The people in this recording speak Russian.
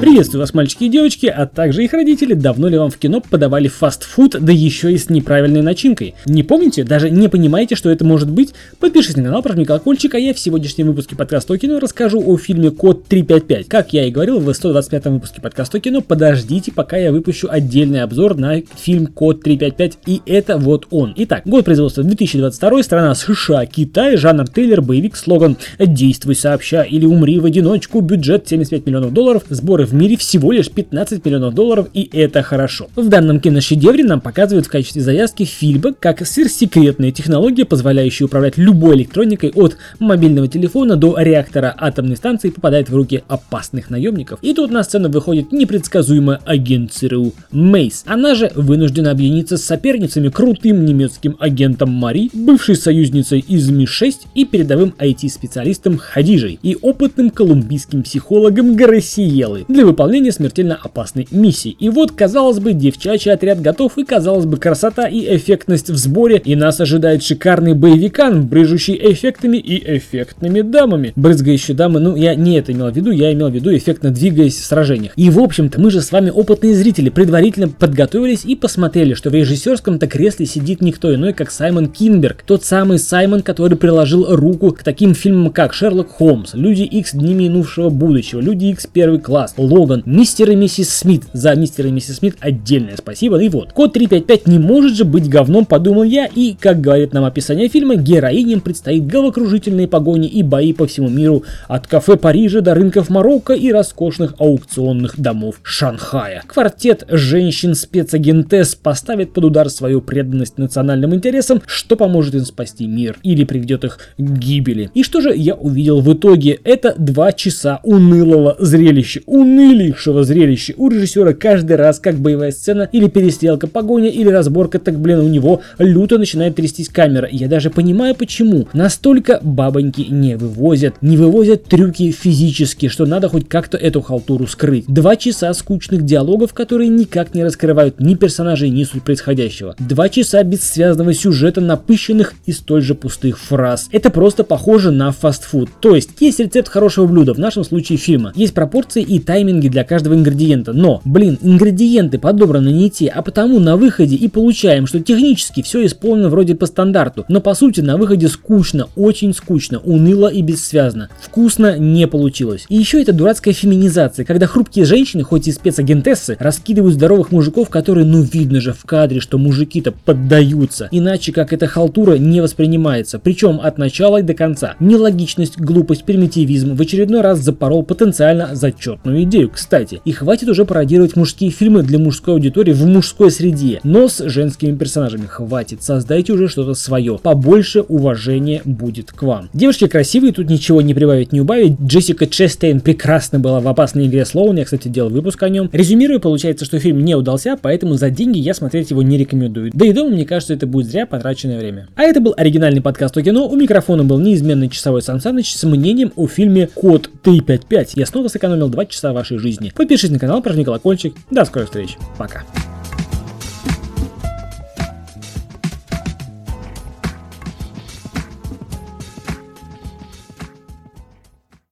Приветствую вас, мальчики и девочки, а также их родители. Давно ли вам в кино подавали фастфуд, да еще и с неправильной начинкой? Не помните? Даже не понимаете, что это может быть? Подпишитесь на канал, прожми колокольчик, а я в сегодняшнем выпуске подкаста кино расскажу о фильме Код 355. Как я и говорил в 125 выпуске подкаста кино, подождите, пока я выпущу отдельный обзор на фильм Код 355, и это вот он. Итак, год производства 2022, страна США, Китай, жанр трейлер, боевик, слоган «Действуй сообща или умри в одиночку», бюджет 75 миллионов долларов, сборы в мире всего лишь 15 миллионов долларов, и это хорошо. В данном киношедевре нам показывают в качестве завязки фильма, как сверхсекретная технология, позволяющая управлять любой электроникой от мобильного телефона до реактора атомной станции, попадает в руки опасных наемников. И тут на сцену выходит непредсказуемая агент ЦРУ Мейс. Она же вынуждена объединиться с соперницами крутым немецким агентом Мари, бывшей союзницей из Ми-6 и передовым IT-специалистом Хадижей и опытным колумбийским психологом Гарасиелы для выполнения смертельно опасной миссии. И вот, казалось бы, девчачий отряд готов, и казалось бы, красота и эффектность в сборе, и нас ожидает шикарный боевикан, брыжущий эффектами и эффектными дамами. Брызгающие дамы, ну, я не это имел в виду, я имел в виду эффектно двигаясь в сражениях. И, в общем-то, мы же с вами опытные зрители, предварительно подготовились и посмотрели, что в режиссерском-то кресле сидит никто иной, как Саймон Кинберг. Тот самый Саймон, который приложил руку к таким фильмам, как Шерлок Холмс, Люди Икс Дни минувшего будущего, Люди Икс Первый класс, Логан, Мистер и Миссис Смит. За Мистер и Миссис Смит отдельное спасибо. И вот, код 355 не может же быть говном, подумал я, и, как говорит нам описание фильма, героиням предстоит головокружительные погони и бои по всему миру, от кафе Парижа до рынков Марокко и роскошных аукционных домов Шанхая. Квартет женщин-спецагентес поставит под удар свою преданность национальным интересам, что поможет им спасти мир или приведет их к гибели. И что же я увидел в итоге? Это два часа унылого зрелища. Унылейшего зрелища. У режиссера каждый раз, как боевая сцена, или перестрелка, погоня, или разборка, так, блин, у него люто начинает трястись камера. Я даже понимаю, почему. Настолько бабоньки не вывозят. Не вывозят трюки физически, что надо хоть как-то эту халтуру скрыть. Два часа скучных диалогов, которые никак не раскрывают ни персонажей, ни суть происходящего. Два часа бессвязного сюжета, напыщенных и столь же пустых фраз. Это просто похоже на фастфуд. То есть, есть рецепт хорошего блюда, в нашем случае фильма. Есть пропорции и тайминги для каждого ингредиента. Но, блин, ингредиенты подобраны не те, а потому на выходе и получаем, что технически все исполнено вроде по стандарту. Но по сути на выходе скучно, очень скучно, уныло и бессвязно. Вкусно не получилось. И еще это дурацкая феминизация, когда хрупкие женщины, хоть и спецагентессы, раскидывают здоровых мужиков, которые, ну видно же в кадре, что мужики-то поддаются. Иначе как эта халтура не воспринимается. Причем от начала и до конца. Нелогичность, глупость, примитивизм в очередной раз запорол потенциально зачетную идею, кстати. И хватит уже пародировать мужские фильмы для мужской аудитории в мужской среде, но с женскими персонажами. Хватит, создайте уже что-то свое. Побольше уважения будет к вам. Девушки красивые, тут ничего не прибавить, не убавить. Джессика Честейн прекрасно была в опасной игре Слоун, я, кстати, делал выпуск о нем. Резюмирую, получается, что фильм не удался, поэтому за деньги я смотреть его не рекомендую. Да и дома, мне кажется, это будет зря потраченное время. А это был оригинальный подкаст о кино. У микрофона был неизменный часовой Сан Саныч с мнением о фильме Код 355. Я снова сэкономил 2 часа вашей жизни. Подпишитесь на канал, прожми колокольчик. До скорых встреч. Пока.